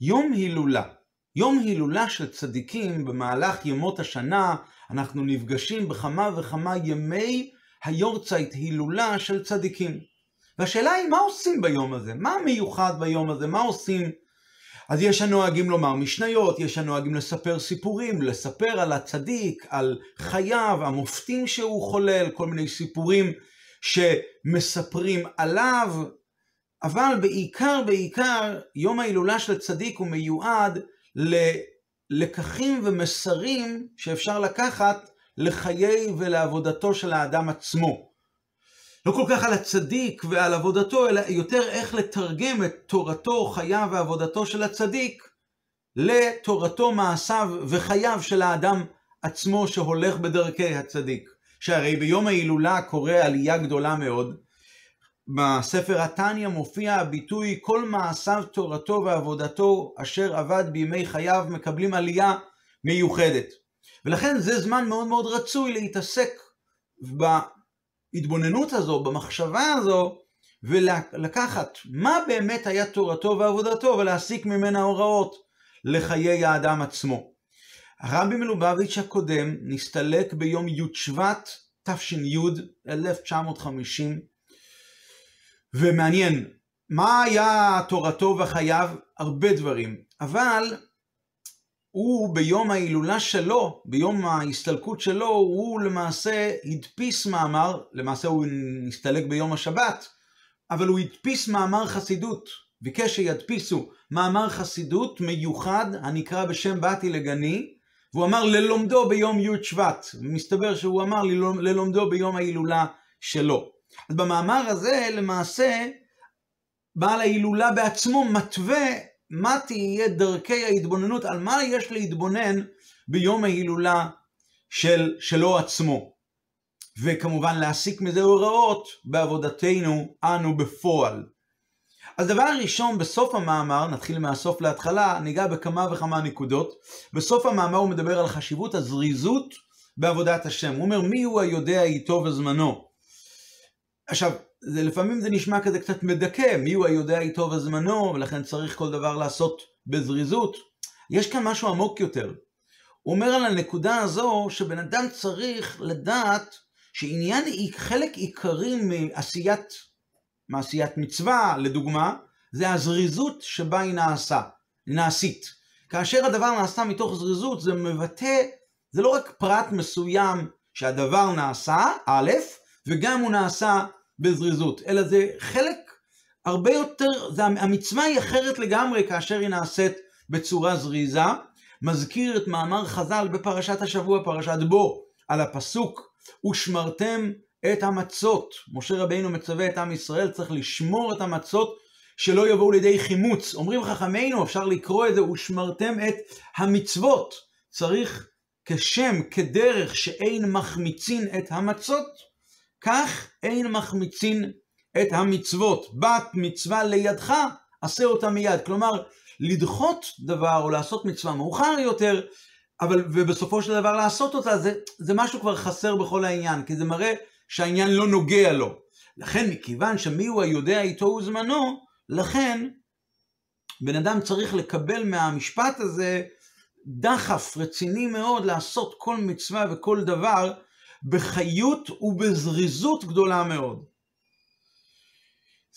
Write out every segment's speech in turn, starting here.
יום הילולה. יום הילולה של צדיקים במהלך ימות השנה, אנחנו נפגשים בכמה וכמה ימי היורצייט הילולה של צדיקים. והשאלה היא, מה עושים ביום הזה? מה מיוחד ביום הזה? מה עושים? אז יש הנוהגים לומר משניות, יש הנוהגים לספר סיפורים, לספר על הצדיק, על חייו, המופתים שהוא חולל, כל מיני סיפורים שמספרים עליו, אבל בעיקר, בעיקר, יום ההילולה של הצדיק הוא מיועד ללקחים ומסרים שאפשר לקחת לחיי ולעבודתו של האדם עצמו. לא כל כך על הצדיק ועל עבודתו, אלא יותר איך לתרגם את תורתו, חייו ועבודתו של הצדיק לתורתו, מעשיו וחייו של האדם עצמו שהולך בדרכי הצדיק. שהרי ביום ההילולה קורה עלייה גדולה מאוד. בספר התניא מופיע הביטוי כל מעשיו תורתו ועבודתו אשר עבד בימי חייו מקבלים עלייה מיוחדת. ולכן זה זמן מאוד מאוד רצוי להתעסק בהתבוננות הזו, במחשבה הזו, ולקחת מה באמת היה תורתו ועבודתו ולהסיק ממנה הוראות לחיי האדם עצמו. הרבי מלובביץ' הקודם נסתלק ביום י' שבט תש"י 1950 ומעניין מה היה תורתו וחייו? הרבה דברים. אבל הוא ביום ההילולה שלו, ביום ההסתלקות שלו, הוא למעשה הדפיס מאמר, למעשה הוא נסתלק ביום השבת, אבל הוא הדפיס מאמר חסידות, ביקש שידפיסו מאמר חסידות מיוחד הנקרא בשם באתי לגני, והוא אמר ללומדו ביום י' שבט, ומסתבר שהוא אמר ללומדו ביום ההילולה שלו. אז במאמר הזה למעשה בעל ההילולה בעצמו מתווה מה תהיה דרכי ההתבוננות, על מה יש להתבונן ביום ההילולה של, שלו עצמו. וכמובן להסיק מזה הוראות בעבודתנו אנו בפועל. אז דבר ראשון, בסוף המאמר, נתחיל מהסוף להתחלה, ניגע בכמה וכמה נקודות. בסוף המאמר הוא מדבר על חשיבות הזריזות בעבודת השם. הוא אומר, מי הוא היודע איתו וזמנו? עכשיו, זה, לפעמים זה נשמע כזה קצת מדכא, מי הוא היודע איתו וזמנו, ולכן צריך כל דבר לעשות בזריזות. יש כאן משהו עמוק יותר. הוא אומר על הנקודה הזו שבן אדם צריך לדעת שעניין, חלק עיקרי מעשיית, מעשיית מצווה, לדוגמה, זה הזריזות שבה היא נעשה, נעשית. כאשר הדבר נעשה מתוך זריזות, זה מבטא, זה לא רק פרט מסוים שהדבר נעשה, א', וגם הוא נעשה בזריזות, אלא זה חלק הרבה יותר, זה, המצווה היא אחרת לגמרי כאשר היא נעשית בצורה זריזה. מזכיר את מאמר חז"ל בפרשת השבוע, פרשת בו, על הפסוק, ושמרתם את המצות. משה רבינו מצווה את עם ישראל, צריך לשמור את המצות שלא יבואו לידי חימוץ. אומרים חכמינו, אפשר לקרוא את זה, ושמרתם את המצוות. צריך כשם, כדרך שאין מחמיצין את המצות, כך אין מחמיצין את המצוות. בת מצווה לידך, עשה אותה מיד. כלומר, לדחות דבר או לעשות מצווה מאוחר יותר, אבל, ובסופו של דבר לעשות אותה, זה, זה משהו כבר חסר בכל העניין, כי זה מראה שהעניין לא נוגע לו. לכן, מכיוון שמי הוא היודע איתו וזמנו, לכן בן אדם צריך לקבל מהמשפט הזה דחף רציני מאוד לעשות כל מצווה וכל דבר בחיות ובזריזות גדולה מאוד.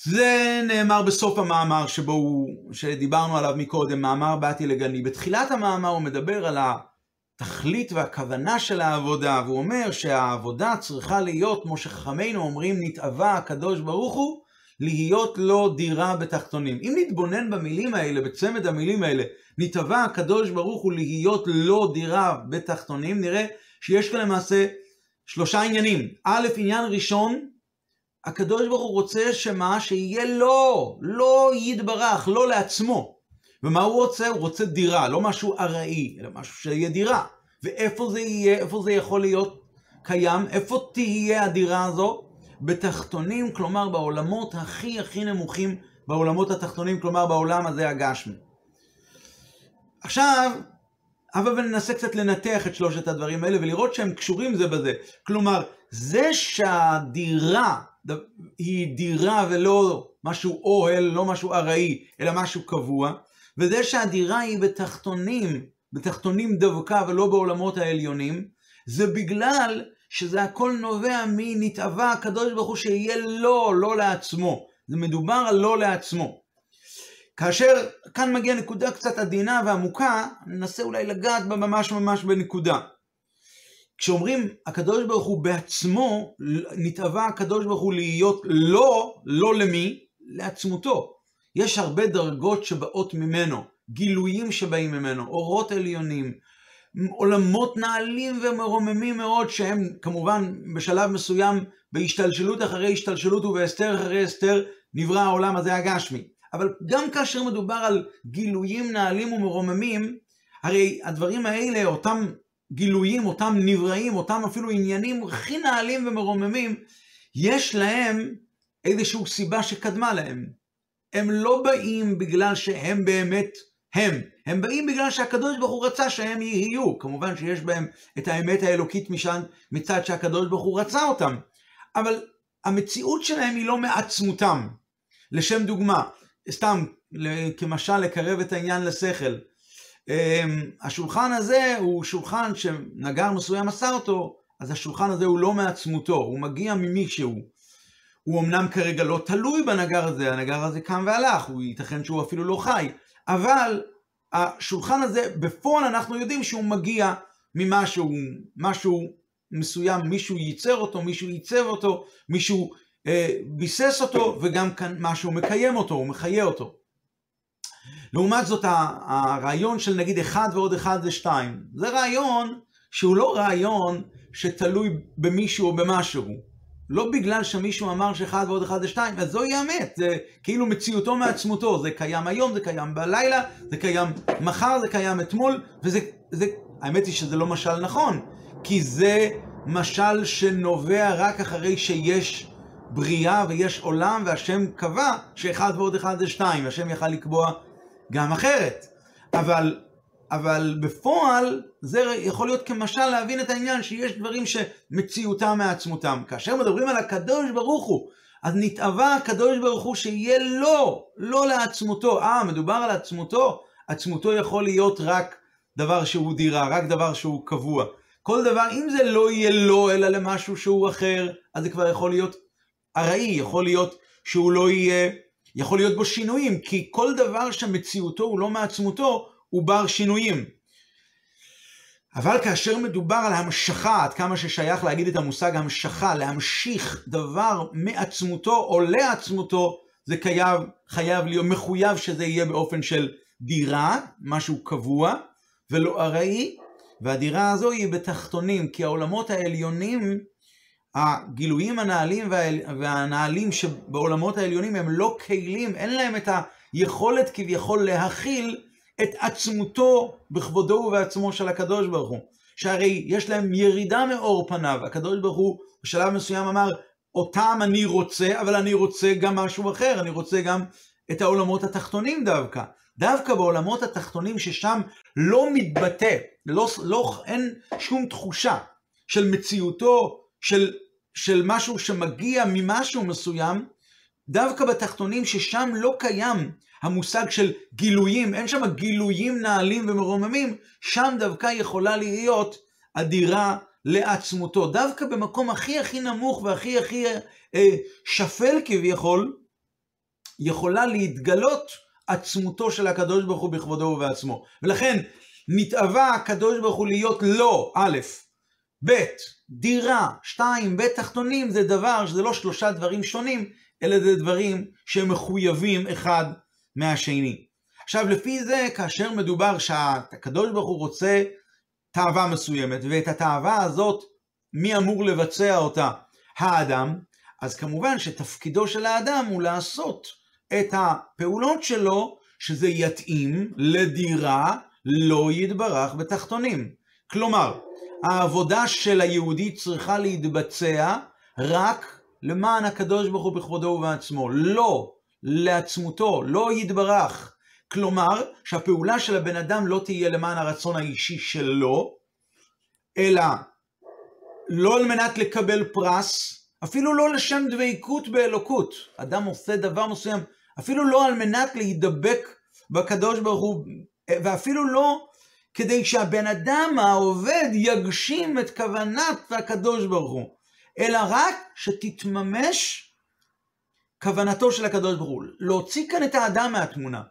זה נאמר בסוף המאמר שבו הוא, שדיברנו עליו מקודם, מאמר באתי לגני. בתחילת המאמר הוא מדבר על התכלית והכוונה של העבודה, והוא אומר שהעבודה צריכה להיות, כמו שחכמינו אומרים, נתאווה הקדוש ברוך הוא, להיות לו דירה בתחתונים. אם נתבונן במילים האלה, בצמד המילים האלה, נתאווה הקדוש ברוך הוא להיות לו דירה בתחתונים, נראה שיש כאן למעשה שלושה עניינים. א', עניין ראשון, הקדוש ברוך הוא רוצה שמה? שיהיה לו, לא יתברך, לא לעצמו. ומה הוא רוצה? הוא רוצה דירה, לא משהו ארעי, אלא משהו שיהיה דירה. ואיפה זה יהיה, איפה זה יכול להיות קיים? איפה תהיה הדירה הזו? בתחתונים, כלומר בעולמות הכי הכי נמוכים, בעולמות התחתונים, כלומר בעולם הזה הגשמי. עכשיו, אבל ננסה קצת לנתח את שלושת הדברים האלה ולראות שהם קשורים זה בזה. כלומר, זה שהדירה היא דירה ולא משהו אוהל, לא משהו ארעי, אלא משהו קבוע, וזה שהדירה היא בתחתונים, בתחתונים דווקא ולא בעולמות העליונים, זה בגלל שזה הכל נובע מנתאווה הקדוש ברוך הוא שיהיה לו, לא לעצמו. זה מדובר על לא לעצמו. כאשר כאן מגיעה נקודה קצת עדינה ועמוקה, ננסה אולי לגעת בה ממש ממש בנקודה. כשאומרים הקדוש ברוך הוא בעצמו, נתאווה הקדוש ברוך הוא להיות לא, לא למי? לעצמותו. יש הרבה דרגות שבאות ממנו, גילויים שבאים ממנו, אורות עליונים, עולמות נעלים ומרוממים מאוד, שהם כמובן בשלב מסוים בהשתלשלות אחרי השתלשלות ובהסתר אחרי הסתר נברא העולם הזה הגשמי. אבל גם כאשר מדובר על גילויים נעלים ומרוממים, הרי הדברים האלה, אותם גילויים, אותם נבראים, אותם אפילו עניינים הכי נעלים ומרוממים, יש להם איזושהי סיבה שקדמה להם. הם לא באים בגלל שהם באמת הם. הם באים בגלל שהקדוש ברוך הוא רצה שהם יהיו. כמובן שיש בהם את האמת האלוקית משן, מצד שהקדוש ברוך הוא רצה אותם. אבל המציאות שלהם היא לא מעצמותם. לשם דוגמה, סתם כמשל לקרב את העניין לשכל. אמ, השולחן הזה הוא שולחן שנגר מסוים עשה אותו, אז השולחן הזה הוא לא מעצמותו, הוא מגיע ממישהו. הוא אמנם כרגע לא תלוי בנגר הזה, הנגר הזה קם והלך, הוא ייתכן שהוא אפילו לא חי, אבל השולחן הזה, בפועל אנחנו יודעים שהוא מגיע ממשהו, משהו מסוים, מישהו ייצר אותו, מישהו ייצב אותו, מישהו ביסס אותו, וגם כאן משהו מקיים אותו, הוא מחיה אותו. לעומת זאת הרעיון של נגיד אחד ועוד אחד זה שתיים, זה רעיון שהוא לא רעיון שתלוי במישהו או במשהו. לא בגלל שמישהו אמר שאחד ועוד אחד זה שתיים, אז זוהי האמת, זה כאילו מציאותו מעצמותו, זה קיים היום, זה קיים בלילה, זה קיים מחר, זה קיים אתמול, וזה, זה, האמת היא שזה לא משל נכון, כי זה משל שנובע רק אחרי שיש בריאה ויש עולם, והשם קבע שאחד ועוד אחד זה שתיים, השם יכל לקבוע גם אחרת. אבל, אבל בפועל זה יכול להיות כמשל להבין את העניין שיש דברים שמציאותם מעצמותם. כאשר מדברים על הקדוש ברוך הוא, אז נתאווה הקדוש ברוך הוא שיהיה לו, לא לעצמותו. אה, מדובר על עצמותו? עצמותו יכול להיות רק דבר שהוא דירה, רק דבר שהוא קבוע. כל דבר, אם זה לא יהיה לו אלא למשהו שהוא אחר, אז זה כבר יכול להיות ארעי, יכול להיות שהוא לא יהיה יכול להיות בו שינויים, כי כל דבר שמציאותו הוא לא מעצמותו, הוא בר שינויים. אבל כאשר מדובר על המשכה, עד כמה ששייך להגיד את המושג המשכה, להמשיך דבר מעצמותו או לעצמותו, זה חייב, חייב להיות מחויב שזה יהיה באופן של דירה, משהו קבוע, ולא ארעי, והדירה הזו היא בתחתונים, כי העולמות העליונים הגילויים הנעלים והנעלים שבעולמות העליונים הם לא כלים, אין להם את היכולת כביכול להכיל את עצמותו בכבודו ובעצמו של הקדוש ברוך הוא. שהרי יש להם ירידה מאור פניו, הקדוש ברוך הוא בשלב מסוים אמר, אותם אני רוצה, אבל אני רוצה גם משהו אחר, אני רוצה גם את העולמות התחתונים דווקא. דווקא בעולמות התחתונים ששם לא מתבטא, לא, לא, אין שום תחושה של מציאותו של, של משהו שמגיע ממשהו מסוים, דווקא בתחתונים ששם לא קיים המושג של גילויים, אין שם גילויים נעלים ומרוממים, שם דווקא יכולה להיות אדירה לעצמותו. דווקא במקום הכי הכי נמוך והכי הכי אה, שפל כביכול, יכולה להתגלות עצמותו של הקדוש ברוך הוא בכבודו ובעצמו. ולכן נתאווה הקדוש ברוך הוא להיות לא, א', ב', דירה, שתיים, בית תחתונים זה דבר שזה לא שלושה דברים שונים, אלא זה דברים שהם מחויבים אחד מהשני. עכשיו לפי זה, כאשר מדובר שהקדוש ברוך הוא רוצה תאווה מסוימת, ואת התאווה הזאת, מי אמור לבצע אותה? האדם. אז כמובן שתפקידו של האדם הוא לעשות את הפעולות שלו, שזה יתאים לדירה לא יתברך בתחתונים. כלומר, העבודה של היהודי צריכה להתבצע רק למען הקדוש ברוך הוא בכבודו ובעצמו, לא לעצמותו, לא יתברך. כלומר, שהפעולה של הבן אדם לא תהיה למען הרצון האישי שלו, אלא לא על מנת לקבל פרס, אפילו לא לשם דבקות באלוקות. אדם עושה דבר מסוים, אפילו לא על מנת להידבק בקדוש ברוך הוא, ואפילו לא כדי שהבן אדם העובד יגשים את כוונת הקדוש ברוך הוא, אלא רק שתתממש כוונתו של הקדוש ברוך הוא. להוציא כאן את האדם מהתמונה.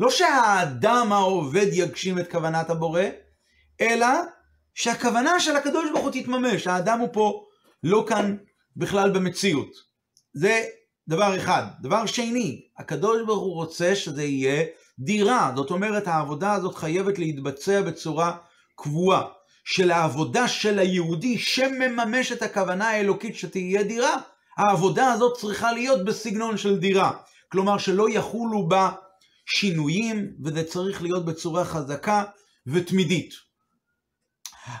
לא שהאדם העובד יגשים את כוונת הבורא, אלא שהכוונה של הקדוש ברוך הוא תתממש. האדם הוא פה לא כאן בכלל במציאות. זה דבר אחד. דבר שני, הקדוש ברוך הוא רוצה שזה יהיה דירה. זאת אומרת, העבודה הזאת חייבת להתבצע בצורה קבועה. של העבודה של היהודי שמממש את הכוונה האלוקית שתהיה דירה, העבודה הזאת צריכה להיות בסגנון של דירה. כלומר שלא יחולו בה שינויים, וזה צריך להיות בצורה חזקה ותמידית.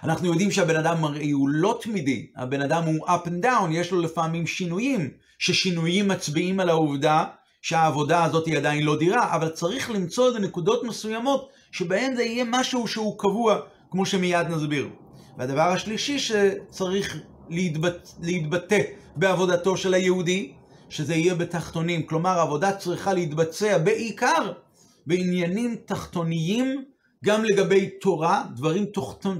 אנחנו יודעים שהבן אדם הוא לא תמידי, הבן אדם הוא up and down, יש לו לפעמים שינויים, ששינויים מצביעים על העובדה שהעבודה הזאת היא עדיין לא דירה, אבל צריך למצוא איזה נקודות מסוימות שבהן זה יהיה משהו שהוא קבוע, כמו שמיד נסביר. והדבר השלישי שצריך להתבט... להתבטא בעבודתו של היהודי, שזה יהיה בתחתונים. כלומר, העבודה צריכה להתבצע בעיקר בעניינים תחתוניים, גם לגבי תורה, דברים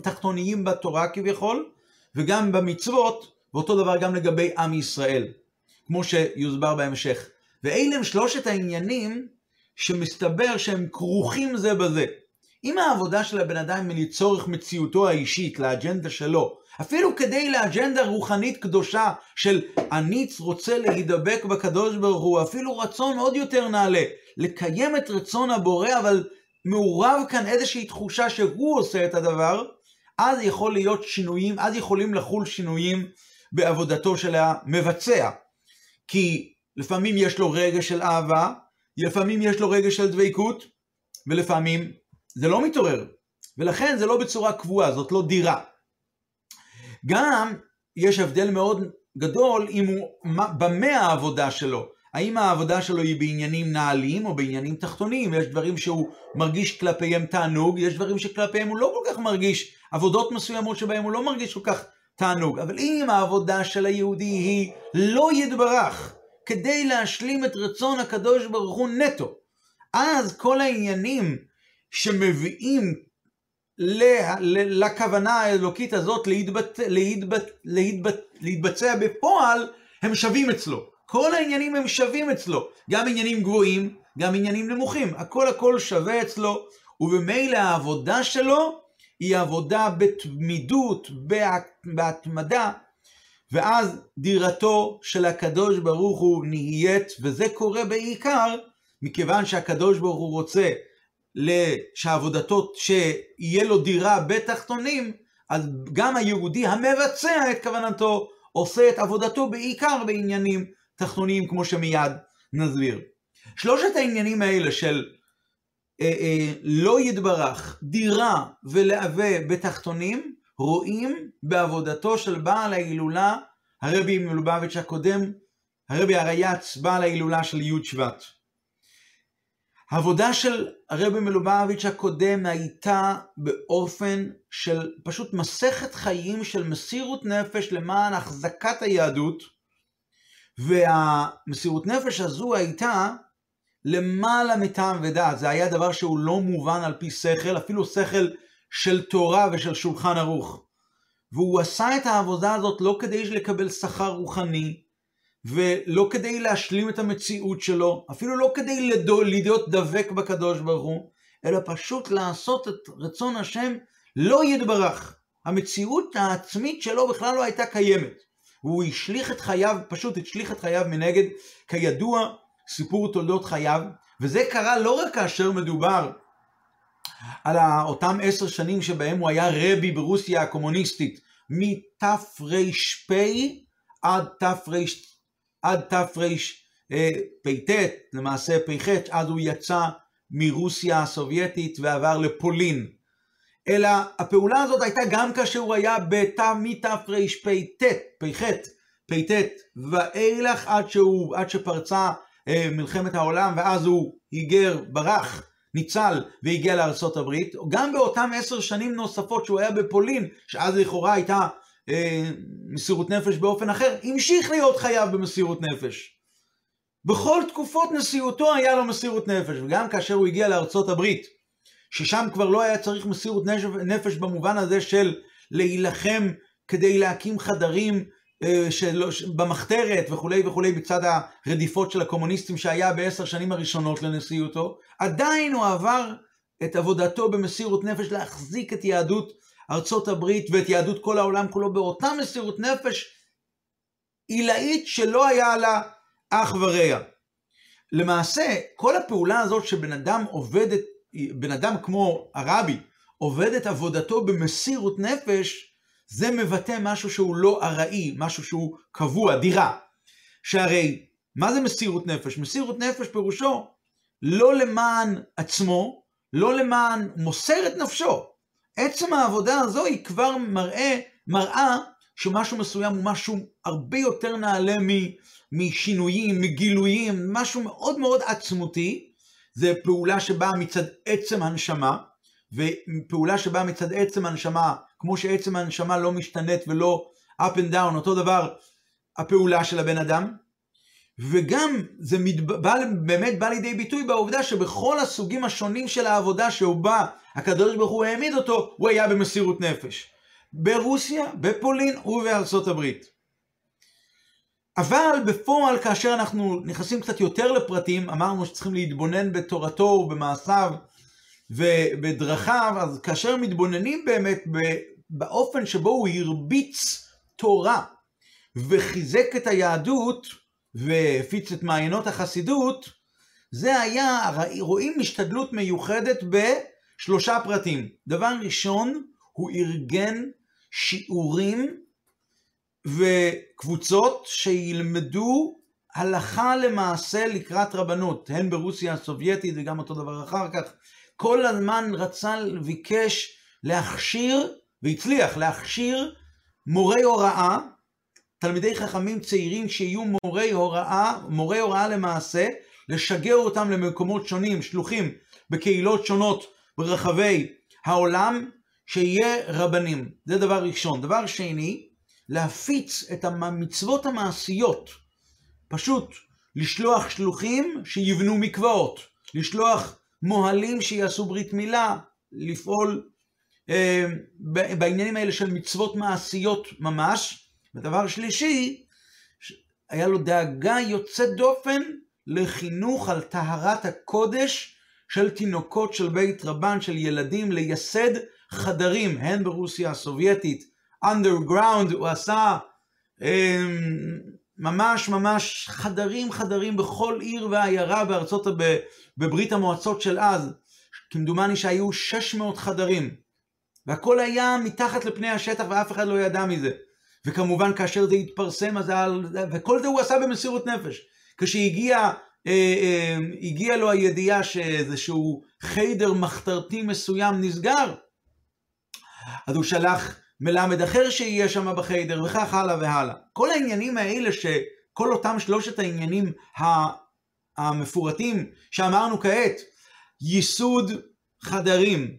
תחתוניים בתורה כביכול, וגם במצוות, ואותו דבר גם לגבי עם ישראל, כמו שיוסבר בהמשך. ואלה הם שלושת העניינים שמסתבר שהם כרוכים זה בזה. אם העבודה של הבן אדם היא לצורך מציאותו האישית, לאג'נדה שלו, אפילו כדי לאג'נדה רוחנית קדושה של אני רוצה להידבק בקדוש ברוך הוא, אפילו רצון עוד יותר נעלה, לקיים את רצון הבורא, אבל מעורב כאן איזושהי תחושה שהוא עושה את הדבר, אז יכול להיות שינויים, אז יכולים לחול שינויים בעבודתו של המבצע. כי לפעמים יש לו רגע של אהבה, לפעמים יש לו רגע של דבקות, ולפעמים זה לא מתעורר. ולכן זה לא בצורה קבועה, זאת לא דירה. גם יש הבדל מאוד גדול אם הוא, במה העבודה שלו. האם העבודה שלו היא בעניינים נעלים או בעניינים תחתונים? יש דברים שהוא מרגיש כלפיהם תענוג, יש דברים שכלפיהם הוא לא כל כך מרגיש, עבודות מסוימות שבהם הוא לא מרגיש כל כך תענוג. אבל אם העבודה של היהודי היא לא יתברך כדי להשלים את רצון הקדוש ברוך הוא נטו, אז כל העניינים שמביאים לכוונה האלוקית הזאת להתבצע, להתבצע, להתבצע, להתבצע בפועל, הם שווים אצלו. כל העניינים הם שווים אצלו. גם עניינים גבוהים, גם עניינים נמוכים. הכל הכל שווה אצלו, ובמילא העבודה שלו היא עבודה בתמידות, בהתמדה, ואז דירתו של הקדוש ברוך הוא נהיית, וזה קורה בעיקר מכיוון שהקדוש ברוך הוא רוצה שעבודתו, שיהיה לו דירה בתחתונים, אז גם היהודי המבצע את כוונתו עושה את עבודתו בעיקר בעניינים תחתוניים כמו שמיד נסביר. שלושת העניינים האלה של אה, אה, לא יתברך, דירה ולהווה בתחתונים, רואים בעבודתו של בעל ההילולה, הרבי מלובביץ' הקודם, הרבי הרייץ, בעל ההילולה של י' שבט. העבודה של הרבי מלובביץ' הקודם הייתה באופן של פשוט מסכת חיים של מסירות נפש למען החזקת היהדות, והמסירות נפש הזו הייתה למעלה מטעם ודעת, זה היה דבר שהוא לא מובן על פי שכל, אפילו שכל של תורה ושל שולחן ערוך. והוא עשה את העבודה הזאת לא כדי לקבל שכר רוחני, ולא כדי להשלים את המציאות שלו, אפילו לא כדי להיות דבק בקדוש ברוך הוא, אלא פשוט לעשות את רצון השם לא יתברך. המציאות העצמית שלו בכלל לא הייתה קיימת. והוא השליך את חייו, פשוט השליך את חייו מנגד, כידוע, סיפור תולדות חייו, וזה קרה לא רק כאשר מדובר על אותם עשר שנים שבהם הוא היה רבי ברוסיה הקומוניסטית, מתר"פ עד תר"פ עד תרפ"ט, למעשה פ"ח, אז הוא יצא מרוסיה הסובייטית ועבר לפולין. אלא הפעולה הזאת הייתה גם כאשר הוא היה מתרפ"ט, פ"ח, פ"ט, ואילך עד, שהוא, עד שפרצה אה, מלחמת העולם, ואז הוא היגר, ברח, ניצל והגיע הברית. גם באותם עשר שנים נוספות שהוא היה בפולין, שאז לכאורה הייתה אה, מסירות נפש באופן אחר, המשיך להיות חייב במסירות נפש. בכל תקופות נשיאותו היה לו מסירות נפש, וגם כאשר הוא הגיע הברית, ששם כבר לא היה צריך מסירות נפש במובן הזה של להילחם כדי להקים חדרים של, במחתרת וכולי וכולי מצד הרדיפות של הקומוניסטים שהיה בעשר שנים הראשונות לנשיאותו, עדיין הוא עבר את עבודתו במסירות נפש להחזיק את יהדות ארצות הברית ואת יהדות כל העולם כולו באותה מסירות נפש עילאית שלא היה לה אח ורע. למעשה, כל הפעולה הזאת שבן אדם עובד, בן אדם כמו הרבי, עובד את עבודתו במסירות נפש, זה מבטא משהו שהוא לא ארעי, משהו שהוא קבוע, דירה. שהרי, מה זה מסירות נפש? מסירות נפש פירושו לא למען עצמו, לא למען מוסר את נפשו. עצם העבודה הזו היא כבר מראה, מראה שמשהו מסוים הוא משהו הרבה יותר נעלה משינויים, מגילויים, משהו מאוד מאוד עצמותי. זה פעולה שבאה מצד עצם הנשמה, ופעולה שבאה מצד עצם הנשמה, כמו שעצם הנשמה לא משתנית ולא up and down, אותו דבר הפעולה של הבן אדם. וגם זה מתבא, באמת בא לידי ביטוי בעובדה שבכל הסוגים השונים של העבודה בא, הקדוש ברוך הוא העמיד אותו, הוא היה במסירות נפש. ברוסיה, בפולין ובארצות הברית. אבל בפועל, כאשר אנחנו נכנסים קצת יותר לפרטים, אמרנו שצריכים להתבונן בתורתו ובמעשיו ובדרכיו, אז כאשר מתבוננים באמת באופן שבו הוא הרביץ תורה וחיזק את היהדות והפיץ את מעיינות החסידות, זה היה, רואים השתדלות מיוחדת בשלושה פרטים. דבר ראשון, הוא ארגן שיעורים וקבוצות שילמדו הלכה למעשה לקראת רבנות, הן ברוסיה הסובייטית וגם אותו דבר אחר כך. כל הזמן רצה, ביקש להכשיר, והצליח להכשיר מורי הוראה, תלמידי חכמים צעירים שיהיו מורי הוראה, מורי הוראה למעשה, לשגר אותם למקומות שונים, שלוחים בקהילות שונות ברחבי העולם, שיהיה רבנים. זה דבר ראשון. דבר שני, להפיץ את המצוות המעשיות. פשוט לשלוח שלוחים שיבנו מקוואות, לשלוח מוהלים שיעשו ברית מילה, לפעול אה, בעניינים האלה של מצוות מעשיות ממש. ודבר שלישי, היה לו דאגה יוצאת דופן לחינוך על טהרת הקודש של תינוקות של בית רבן, של ילדים, לייסד חדרים, הן ברוסיה הסובייטית, underground, הוא עשה אה, ממש ממש חדרים חדרים בכל עיר ועיירה בארצות, בברית המועצות של אז, כמדומני שהיו 600 חדרים, והכל היה מתחת לפני השטח ואף אחד לא ידע מזה. וכמובן כאשר זה התפרסם, אז היה, וכל זה הוא עשה במסירות נפש. כשהגיע אה, אה, הגיע לו הידיעה שאיזשהו חיידר מחתרתי מסוים נסגר, אז הוא שלח מלמד אחר שיהיה שם בחיידר, וכך הלאה והלאה. כל העניינים האלה, שכל אותם שלושת העניינים המפורטים שאמרנו כעת, ייסוד חדרים,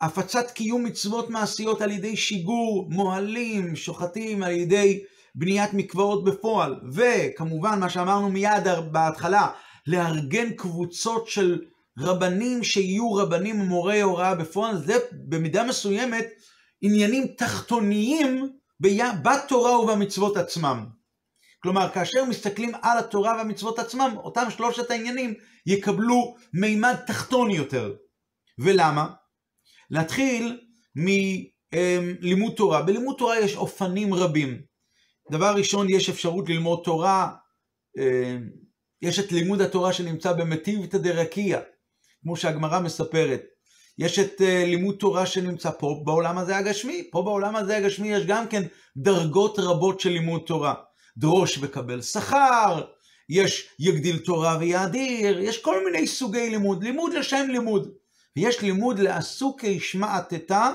הפצת קיום מצוות מעשיות על ידי שיגור מוהלים, שוחטים על ידי בניית מקוואות בפועל, וכמובן מה שאמרנו מיד בהתחלה, לארגן קבוצות של רבנים שיהיו רבנים ומורי הוראה בפועל, זה במידה מסוימת עניינים תחתוניים בתורה ובמצוות עצמם. כלומר, כאשר מסתכלים על התורה והמצוות עצמם, אותם שלושת העניינים יקבלו מימד תחתון יותר. ולמה? להתחיל מלימוד תורה. בלימוד תורה יש אופנים רבים. דבר ראשון, יש אפשרות ללמוד תורה, יש את לימוד התורה שנמצא במטיבתא דרקיע, כמו שהגמרא מספרת. יש את uh, לימוד תורה שנמצא פה בעולם הזה הגשמי. פה בעולם הזה הגשמי יש גם כן דרגות רבות של לימוד תורה. דרוש וקבל שכר, יש יגדיל תורה ויאדיר, יש כל מיני סוגי לימוד. לימוד לשם לימוד. ויש לימוד לעסוקי שמעתתא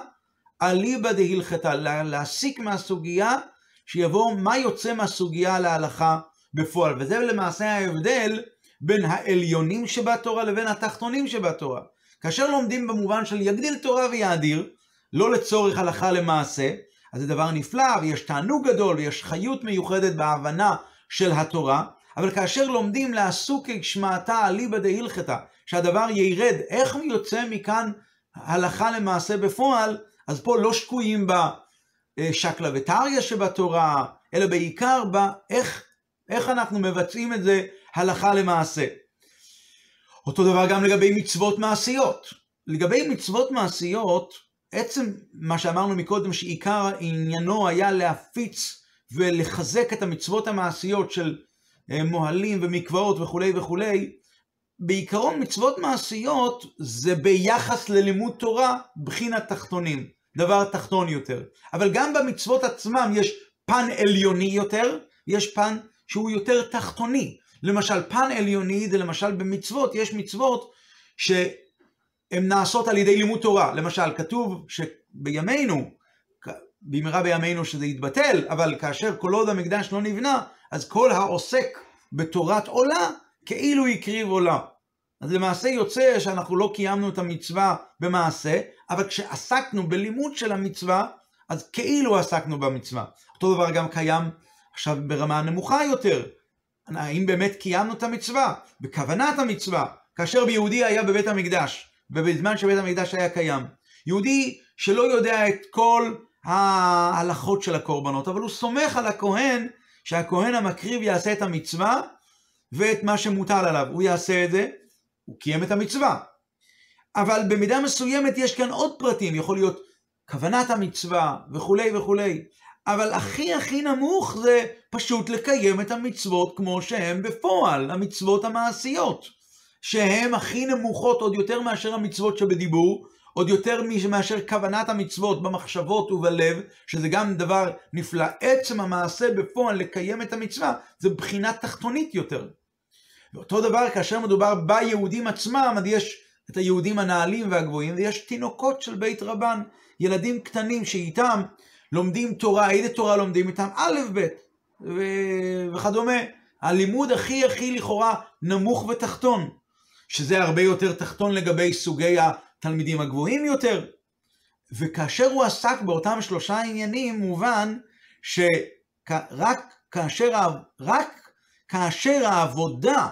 אליבא דהלכתא, להסיק מהסוגיה, שיבוא מה יוצא מהסוגיה להלכה בפועל. וזה למעשה ההבדל בין העליונים שבתורה לבין התחתונים שבתורה. כאשר לומדים במובן של יגדיל תורה ויאדיר, לא לצורך הלכה למעשה, אז זה דבר נפלא, ויש תענוג גדול, ויש חיות מיוחדת בהבנה של התורה, אבל כאשר לומדים לעסוקי שמעתה אליבא דהילכתא, שהדבר ירד, איך יוצא מכאן הלכה למעשה בפועל, אז פה לא שקועים בשקלא וטריא שבתורה, אלא בעיקר באיך איך אנחנו מבצעים את זה הלכה למעשה. אותו דבר גם לגבי מצוות מעשיות. לגבי מצוות מעשיות, עצם מה שאמרנו מקודם, שעיקר עניינו היה להפיץ ולחזק את המצוות המעשיות של אה, מוהלים ומקוואות וכולי וכולי, בעיקרון מצוות מעשיות זה ביחס ללימוד תורה בחינת תחתונים, דבר תחתון יותר. אבל גם במצוות עצמם יש פן עליוני יותר, יש פן שהוא יותר תחתוני. למשל, פן עליוני זה למשל במצוות, יש מצוות שהן נעשות על ידי לימוד תורה. למשל, כתוב שבימינו, במהרה בימינו שזה יתבטל, אבל כאשר כל עוד המקדש לא נבנה, אז כל העוסק בתורת עולה, כאילו הקריב עולה. אז למעשה יוצא שאנחנו לא קיימנו את המצווה במעשה, אבל כשעסקנו בלימוד של המצווה, אז כאילו עסקנו במצווה. אותו דבר גם קיים עכשיו ברמה נמוכה יותר. האם באמת קיימנו את המצווה? בכוונת המצווה, כאשר ביהודי היה בבית המקדש, ובזמן שבית המקדש היה קיים. יהודי שלא יודע את כל ההלכות של הקורבנות, אבל הוא סומך על הכהן, שהכהן המקריב יעשה את המצווה, ואת מה שמוטל עליו. הוא יעשה את זה, הוא קיים את המצווה. אבל במידה מסוימת יש כאן עוד פרטים, יכול להיות כוונת המצווה וכולי וכולי. אבל הכי הכי נמוך זה פשוט לקיים את המצוות כמו שהן בפועל, המצוות המעשיות, שהן הכי נמוכות עוד יותר מאשר המצוות שבדיבור, עוד יותר מאשר כוונת המצוות במחשבות ובלב, שזה גם דבר נפלא. עצם המעשה בפועל לקיים את המצווה, זה בחינה תחתונית יותר. ואותו דבר כאשר מדובר ביהודים עצמם, אז יש את היהודים הנעלים והגבוהים, ויש תינוקות של בית רבן, ילדים קטנים שאיתם לומדים תורה, איזה תורה לומדים איתם? א', ב', ו- וכדומה. הלימוד הכי הכי לכאורה נמוך ותחתון, שזה הרבה יותר תחתון לגבי סוגי התלמידים הגבוהים יותר. וכאשר הוא עסק באותם שלושה עניינים, מובן שרק כאשר, רק כאשר העבודה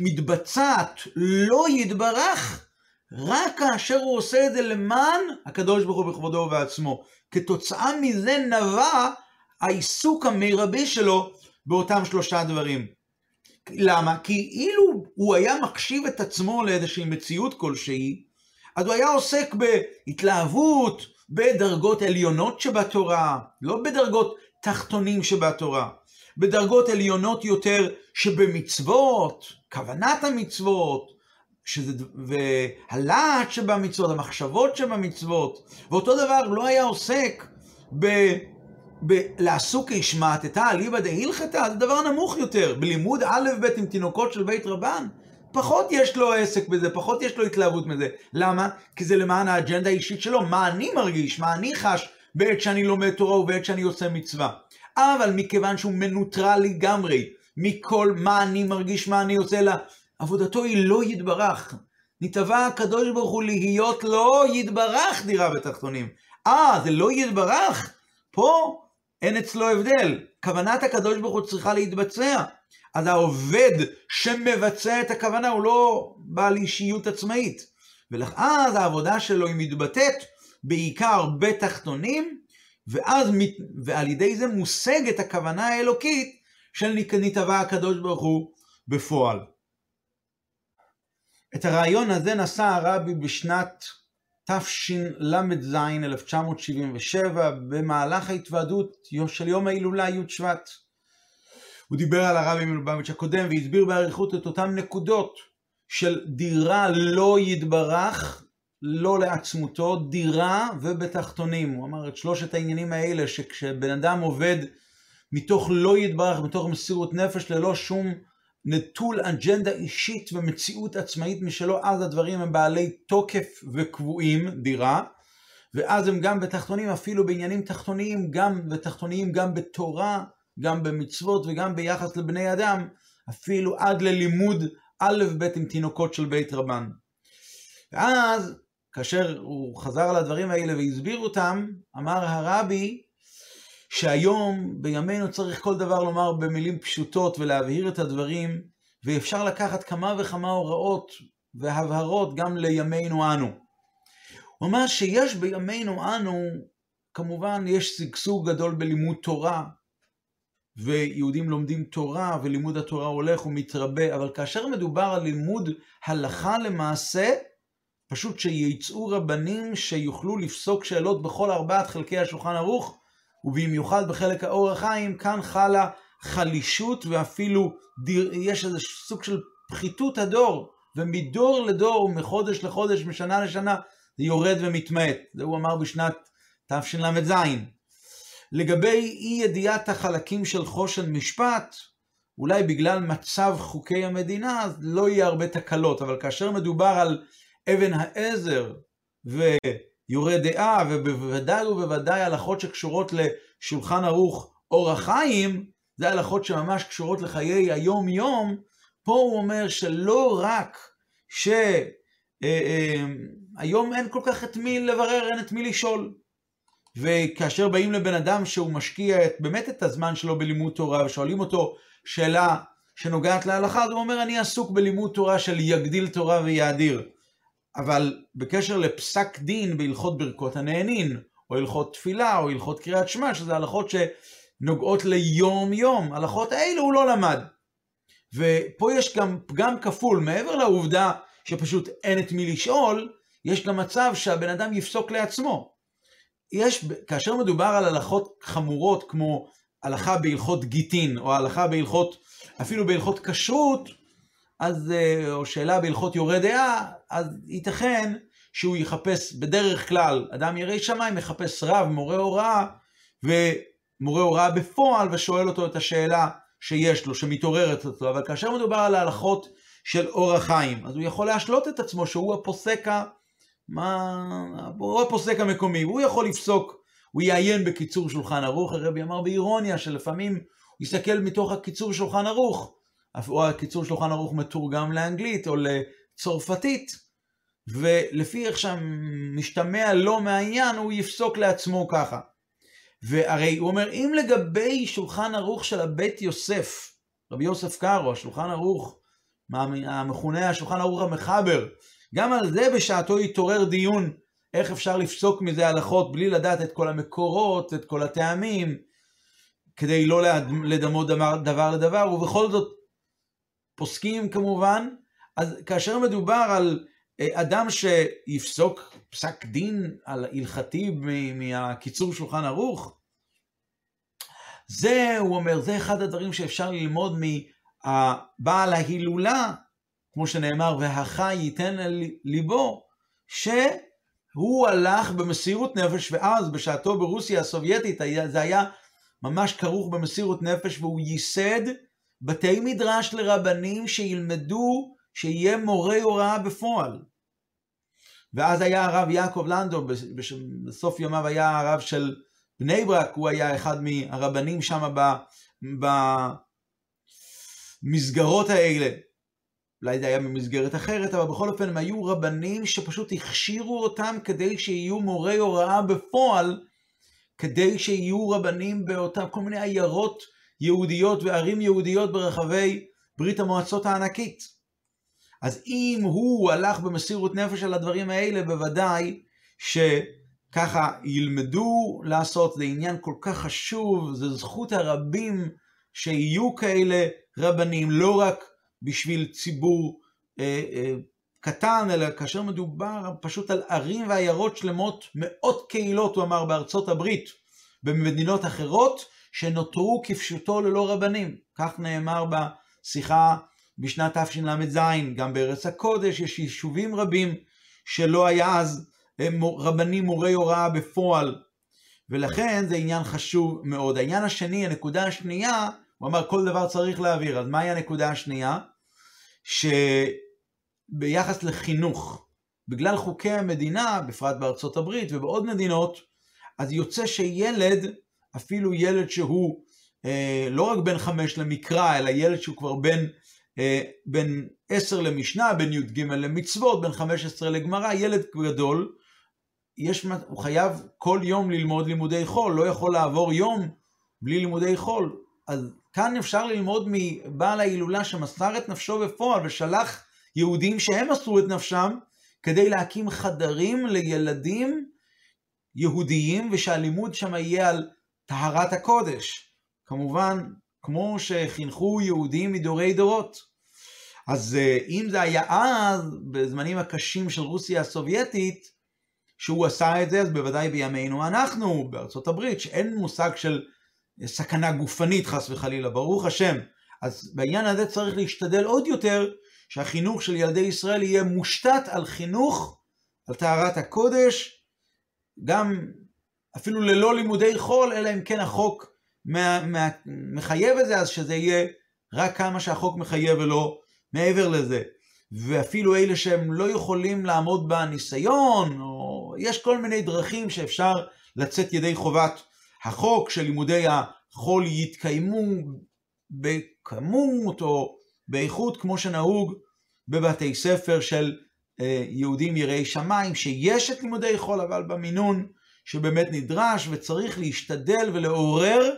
מתבצעת לא יתברך, רק כאשר הוא עושה את זה למען הקדוש ברוך הוא בכבודו ובעצמו. כתוצאה מזה נבע העיסוק המרבי שלו באותם שלושה דברים. למה? כי אילו הוא היה מחשיב את עצמו לאיזושהי מציאות כלשהי, אז הוא היה עוסק בהתלהבות, בדרגות עליונות שבתורה, לא בדרגות תחתונים שבתורה, בדרגות עליונות יותר שבמצוות, כוונת המצוות, שזה, והלהט שבמצוות, המחשבות שבמצוות, ואותו דבר לא היה עוסק ב... לעסוק השמעתתא אליבא דהילכתא, זה דבר נמוך יותר. בלימוד א' ב' עם תינוקות של בית רבן, פחות יש לו עסק בזה, פחות יש לו התלהבות מזה. למה? כי זה למען האג'נדה האישית שלו, מה אני מרגיש, מה אני חש בעת שאני לומד תורה ובעת שאני עושה מצווה. אבל מכיוון שהוא מנוטרל לגמרי מכל מה אני מרגיש, מה אני עושה, לה, עבודתו היא לא יתברך. נתבע הקדוש ברוך הוא להיות לא יתברך דירה בתחתונים. אה, זה לא יתברך? פה אין אצלו הבדל. כוונת הקדוש ברוך הוא צריכה להתבצע. אז העובד שמבצע את הכוונה הוא לא בעל אישיות עצמאית. ואז העבודה שלו היא מתבטאת בעיקר בתחתונים, ואז ועל ידי זה מושגת הכוונה האלוקית של נתבע הקדוש ברוך הוא בפועל. את הרעיון הזה נשא הרבי בשנת תשל"ז 1977 במהלך ההתוועדות של יום ההילולה י' שבט. הוא דיבר על הרבי מלובביץ' הקודם והסביר באריכות את אותן נקודות של דירה לא יתברך, לא לעצמותו, דירה ובתחתונים. הוא אמר את שלושת העניינים האלה שכשבן אדם עובד מתוך לא יתברך, מתוך מסירות נפש ללא שום נטול אג'נדה אישית ומציאות עצמאית משלו, אז הדברים הם בעלי תוקף וקבועים, דירה, ואז הם גם בתחתונים, אפילו בעניינים תחתוניים, גם בתחתוניים, גם בתורה, גם במצוות וגם ביחס לבני אדם, אפילו עד ללימוד א' ב' עם תינוקות של בית רבן. ואז, כאשר הוא חזר על הדברים האלה והסביר אותם, אמר הרבי, שהיום, בימינו צריך כל דבר לומר במילים פשוטות ולהבהיר את הדברים, ואפשר לקחת כמה וכמה הוראות והבהרות גם לימינו אנו. הוא אומר שיש בימינו אנו, כמובן יש שגשוג גדול בלימוד תורה, ויהודים לומדים תורה, ולימוד התורה הולך ומתרבה, אבל כאשר מדובר על לימוד הלכה למעשה, פשוט שיצאו רבנים שיוכלו לפסוק שאלות בכל ארבעת חלקי השולחן ערוך, ובמיוחד בחלק האור החיים, כאן חלה חלישות ואפילו דיר, יש איזה סוג של פחיתות הדור, ומדור לדור, מחודש לחודש, משנה לשנה, זה יורד ומתמעט. זה הוא אמר בשנת תשל"ז. לגבי אי ידיעת החלקים של חושן משפט, אולי בגלל מצב חוקי המדינה, אז לא יהיה הרבה תקלות, אבל כאשר מדובר על אבן העזר ויורה דעה, ובוודאי ובוודאי הלכות שקשורות לשולחן ערוך אור החיים, זה הלכות שממש קשורות לחיי היום-יום, פה הוא אומר שלא רק שהיום אין כל כך את מי לברר, אין את מי לשאול. וכאשר באים לבן אדם שהוא משקיע את, באמת את הזמן שלו בלימוד תורה ושואלים אותו שאלה שנוגעת להלכה, אז הוא אומר אני עסוק בלימוד תורה של יגדיל תורה ויאדיר. אבל בקשר לפסק דין בהלכות ברכות הנהנין, או הלכות תפילה, או הלכות קריאת שמע, שזה הלכות שנוגעות ליום יום, הלכות האלו הוא לא למד. ופה יש גם פגם כפול, מעבר לעובדה שפשוט אין את מי לשאול, יש גם מצב שהבן אדם יפסוק לעצמו. יש, כאשר מדובר על הלכות חמורות כמו הלכה בהלכות גיטין, או הלכה בהלכות, אפילו בהלכות כשרות, אז, אה, או שאלה בהלכות יורה דעה, אז ייתכן שהוא יחפש, בדרך כלל, אדם ירא שמיים מחפש רב, מורה הוראה, ומורה הוראה בפועל, ושואל אותו את השאלה שיש לו, שמתעוררת אותו, אבל כאשר מדובר על ההלכות של אור החיים, אז הוא יכול להשלות את עצמו שהוא הפוסק ה... מה... הוא הפוסק המקומי, הוא יכול לפסוק, הוא יעיין בקיצור שולחן ערוך, הרבי אמר באירוניה שלפעמים הוא יסתכל מתוך הקיצור שולחן ערוך, או הקיצור שולחן ערוך מתורגם לאנגלית או לצרפתית, ולפי איך שהמשתמע לא מהעניין, הוא יפסוק לעצמו ככה. והרי הוא אומר, אם לגבי שולחן ערוך של הבית יוסף, רבי יוסף קארו, השולחן ערוך, המכונה השולחן ערוך המחבר, גם על זה בשעתו התעורר דיון איך אפשר לפסוק מזה הלכות בלי לדעת את כל המקורות, את כל הטעמים, כדי לא לדמות דבר, דבר לדבר, ובכל זאת פוסקים כמובן, אז כאשר מדובר על אה, אדם שיפסוק פסק דין על הלכתי מהקיצור שולחן ערוך, זה, הוא אומר, זה אחד הדברים שאפשר ללמוד מבעל ההילולה, כמו שנאמר, והחי ייתן ליבו, שהוא הלך במסירות נפש, ואז בשעתו ברוסיה הסובייטית זה היה ממש כרוך במסירות נפש, והוא ייסד בתי מדרש לרבנים שילמדו, שיהיה מורה הוראה בפועל. ואז היה הרב יעקב לנדו, בסוף ימיו היה הרב של בני ברק, הוא היה אחד מהרבנים שם במסגרות האלה. אולי זה היה במסגרת אחרת, אבל בכל אופן הם היו רבנים שפשוט הכשירו אותם כדי שיהיו מורי הוראה בפועל, כדי שיהיו רבנים באותם כל מיני עיירות יהודיות וערים יהודיות ברחבי ברית המועצות הענקית. אז אם הוא הלך במסירות נפש על הדברים האלה, בוודאי שככה ילמדו לעשות, זה עניין כל כך חשוב, זה זכות הרבים שיהיו כאלה רבנים, לא רק בשביל ציבור אה, אה, קטן, אלא כאשר מדובר פשוט על ערים ועיירות שלמות, מאות קהילות, הוא אמר, בארצות הברית, במדינות אחרות, שנותרו כפשוטו ללא רבנים. כך נאמר בשיחה בשנת תשל"ז, גם בארץ הקודש יש יישובים רבים שלא היה אז רבנים מורי הוראה בפועל, ולכן זה עניין חשוב מאוד. העניין השני, הנקודה השנייה, הוא אמר כל דבר צריך להעביר, אז מהי הנקודה השנייה? שביחס לחינוך, בגלל חוקי המדינה, בפרט בארצות הברית ובעוד מדינות, אז יוצא שילד, אפילו ילד שהוא אה, לא רק בן חמש למקרא, אלא ילד שהוא כבר בן אה, בין עשר למשנה, בין י"ג למצוות, בין חמש עשרה לגמרא, ילד גדול, יש, הוא חייב כל יום ללמוד לימודי חול, לא יכול לעבור יום בלי לימודי חול. אז כאן אפשר ללמוד מבעל ההילולה שמסר את נפשו בפועל ושלח יהודים שהם מסרו את נפשם כדי להקים חדרים לילדים יהודיים ושהלימוד שם יהיה על טהרת הקודש. כמובן, כמו שחינכו יהודים מדורי דורות. אז אה, אם זה היה אז, בזמנים הקשים של רוסיה הסובייטית, שהוא עשה את זה, אז בוודאי בימינו אנחנו, בארצות הברית, שאין מושג של סכנה גופנית חס וחלילה, ברוך השם. אז בעניין הזה צריך להשתדל עוד יותר שהחינוך של ילדי ישראל יהיה מושתת על חינוך, על טהרת הקודש, גם אפילו ללא לימודי חול, אלא אם כן החוק מה, מה, מחייב את זה, אז שזה יהיה רק כמה שהחוק מחייב ולא מעבר לזה. ואפילו אלה שהם לא יכולים לעמוד בניסיון, או יש כל מיני דרכים שאפשר לצאת ידי חובת החוק, שלימודי החול יתקיימו בכמות או באיכות כמו שנהוג בבתי ספר של אה, יהודים יראי שמיים, שיש את לימודי חול, אבל במינון שבאמת נדרש, וצריך להשתדל ולעורר,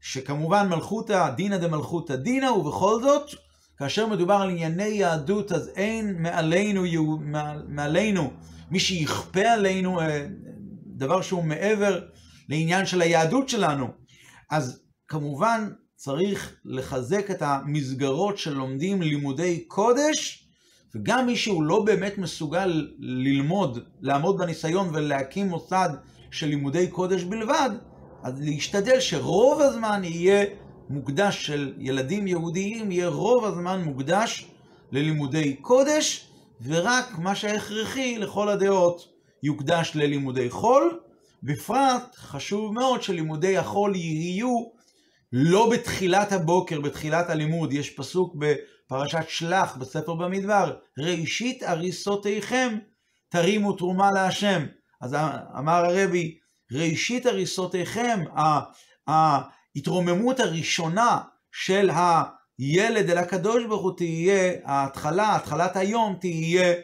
שכמובן מלכותא דינא דמלכותא דינא, ובכל זאת, כאשר מדובר על ענייני יהדות, אז אין מעלינו, מעלינו מי שיכפה עלינו אה, דבר שהוא מעבר לעניין של היהדות שלנו. אז כמובן צריך לחזק את המסגרות שלומדים לימודי קודש, וגם מי שהוא לא באמת מסוגל ללמוד, לעמוד בניסיון ולהקים מוסד של לימודי קודש בלבד, אז להשתדל שרוב הזמן יהיה מוקדש של ילדים יהודיים, יהיה רוב הזמן מוקדש ללימודי קודש, ורק מה שהכרחי לכל הדעות יוקדש ללימודי חול. בפרט חשוב מאוד שלימודי החול יהיו לא בתחילת הבוקר, בתחילת הלימוד. יש פסוק בפרשת שלח בספר במדבר, ראשית הריסותיכם תרימו תרומה להשם. אז אמר הרבי, ראשית הריסותיכם, ההתרוממות הראשונה של הילד אל הקדוש ברוך הוא תהיה, ההתחלה, התחלת היום תהיה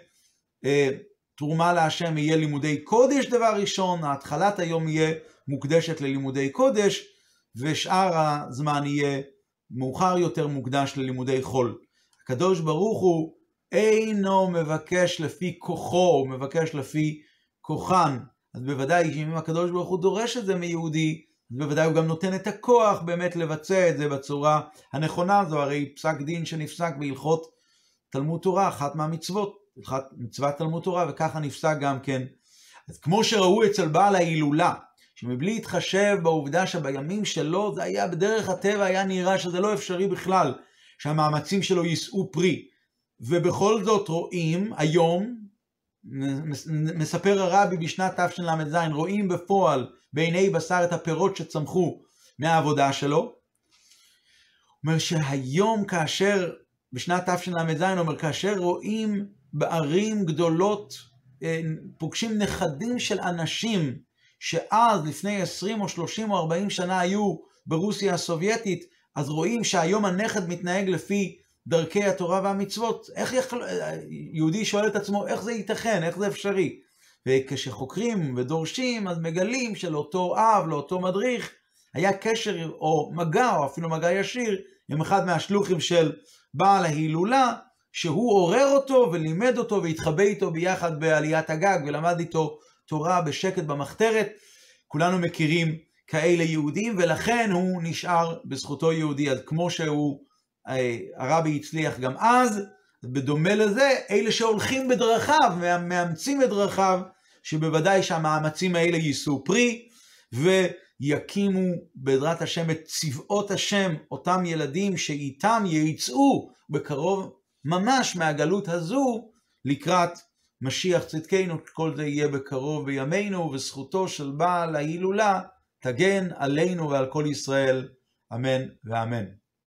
אה, תרומה להשם, יהיה לימודי קודש דבר ראשון, התחלת היום יהיה מוקדשת ללימודי קודש, ושאר הזמן יהיה מאוחר יותר מוקדש ללימודי חול. הקדוש ברוך הוא אינו מבקש לפי כוחו, הוא מבקש לפי כוחן. אז בוודאי שאם הקדוש ברוך הוא דורש את זה מיהודי, אז בוודאי הוא גם נותן את הכוח באמת לבצע את זה בצורה הנכונה. זו הרי פסק דין שנפסק בהלכות תלמוד תורה, אחת מהמצוות, הלכת מצוות תלמוד תורה, וככה נפסק גם כן. אז כמו שראו אצל בעל ההילולה, שמבלי להתחשב בעובדה שבימים שלו זה היה בדרך הטבע היה נראה שזה לא אפשרי בכלל שהמאמצים שלו יישאו פרי. ובכל זאת רואים היום, מספר הרבי בשנת תשל"ז, רואים בפועל בעיני בשר את הפירות שצמחו מהעבודה שלו. אומר שהיום כאשר, בשנת תשל"ז, אומר כאשר רואים בערים גדולות, אה, פוגשים נכדים של אנשים שאז, לפני 20 או 30 או 40 שנה היו ברוסיה הסובייטית, אז רואים שהיום הנכד מתנהג לפי דרכי התורה והמצוות. איך יכול... יהודי שואל את עצמו, איך זה ייתכן? איך זה אפשרי? וכשחוקרים ודורשים, אז מגלים שלאותו אב, לאותו מדריך, היה קשר או מגע, או אפילו מגע ישיר, עם אחד מהשלוחים של בעל ההילולה, שהוא עורר אותו ולימד אותו והתחבא איתו ביחד בעליית הגג ולמד איתו תורה בשקט במחתרת. כולנו מכירים כאלה יהודים, ולכן הוא נשאר בזכותו יהודי. אז כמו שהוא, הרבי הצליח גם אז, בדומה לזה, אלה שהולכים בדרכיו, מאמצים את דרכיו, שבוודאי שהמאמצים האלה יישאו פרי, ויקימו בעזרת השם את צבאות השם, אותם ילדים שאיתם יצאו בקרוב ממש מהגלות הזו לקראת משיח צדקנו, כל זה יהיה בקרוב בימינו, וזכותו של בעל ההילולה תגן עלינו ועל כל ישראל, אמן ואמן.